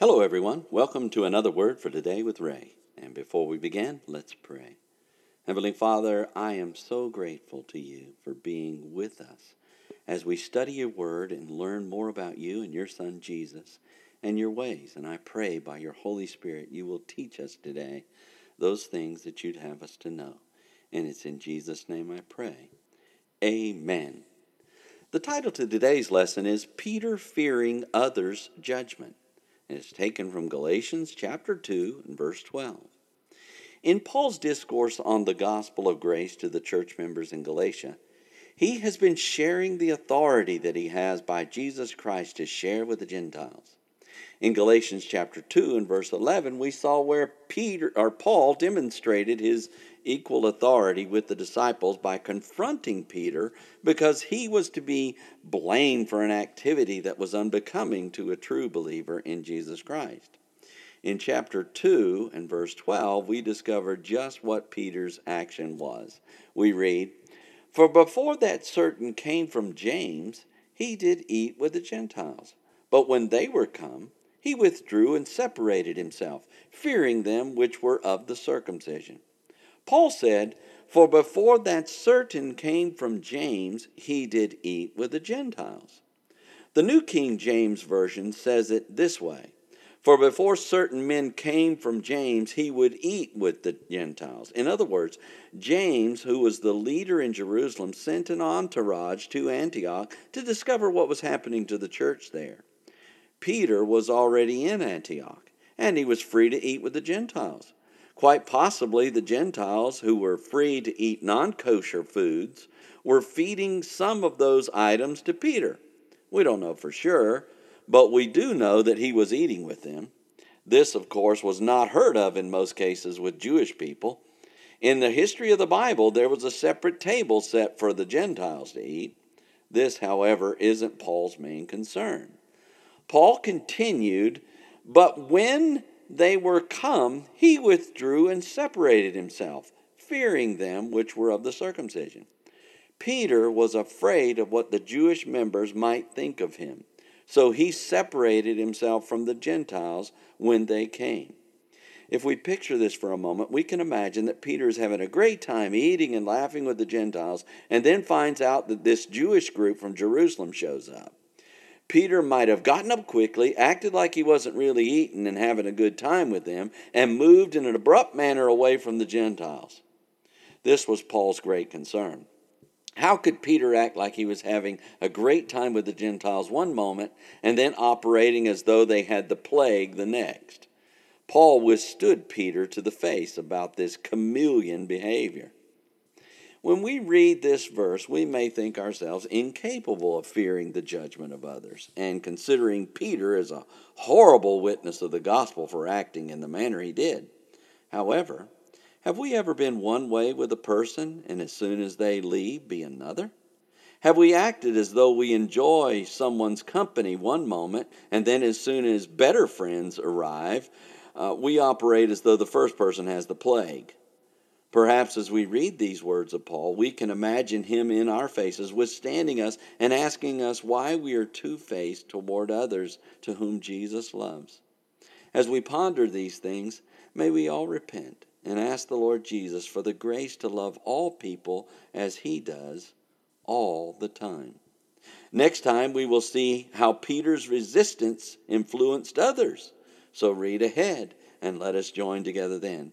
Hello, everyone. Welcome to another word for today with Ray. And before we begin, let's pray. Heavenly Father, I am so grateful to you for being with us as we study your word and learn more about you and your Son Jesus and your ways. And I pray by your Holy Spirit you will teach us today those things that you'd have us to know. And it's in Jesus' name I pray. Amen. The title to today's lesson is Peter Fearing Others' Judgment. And it's taken from Galatians chapter 2 and verse 12. In Paul's discourse on the gospel of grace to the church members in Galatia, he has been sharing the authority that he has by Jesus Christ to share with the Gentiles. In Galatians chapter 2 and verse 11, we saw where Peter or Paul demonstrated his equal authority with the disciples by confronting Peter because he was to be blamed for an activity that was unbecoming to a true believer in Jesus Christ. In chapter 2 and verse 12, we discover just what Peter's action was. We read, For before that certain came from James, he did eat with the Gentiles. But when they were come, he withdrew and separated himself, fearing them which were of the circumcision. Paul said, For before that certain came from James, he did eat with the Gentiles. The New King James Version says it this way for before certain men came from James, he would eat with the Gentiles. In other words, James, who was the leader in Jerusalem, sent an entourage to Antioch to discover what was happening to the church there. Peter was already in Antioch, and he was free to eat with the Gentiles. Quite possibly, the Gentiles, who were free to eat non kosher foods, were feeding some of those items to Peter. We don't know for sure, but we do know that he was eating with them. This, of course, was not heard of in most cases with Jewish people. In the history of the Bible, there was a separate table set for the Gentiles to eat. This, however, isn't Paul's main concern. Paul continued, But when they were come, he withdrew and separated himself, fearing them which were of the circumcision. Peter was afraid of what the Jewish members might think of him. So he separated himself from the Gentiles when they came. If we picture this for a moment, we can imagine that Peter is having a great time eating and laughing with the Gentiles and then finds out that this Jewish group from Jerusalem shows up. Peter might have gotten up quickly, acted like he wasn't really eating and having a good time with them, and moved in an abrupt manner away from the Gentiles. This was Paul's great concern. How could Peter act like he was having a great time with the Gentiles one moment and then operating as though they had the plague the next? Paul withstood Peter to the face about this chameleon behavior. When we read this verse, we may think ourselves incapable of fearing the judgment of others and considering Peter as a horrible witness of the gospel for acting in the manner he did. However, have we ever been one way with a person and as soon as they leave be another? Have we acted as though we enjoy someone's company one moment and then as soon as better friends arrive, uh, we operate as though the first person has the plague? Perhaps as we read these words of Paul, we can imagine him in our faces, withstanding us and asking us why we are two faced toward others to whom Jesus loves. As we ponder these things, may we all repent and ask the Lord Jesus for the grace to love all people as He does all the time. Next time, we will see how Peter's resistance influenced others. So read ahead and let us join together then.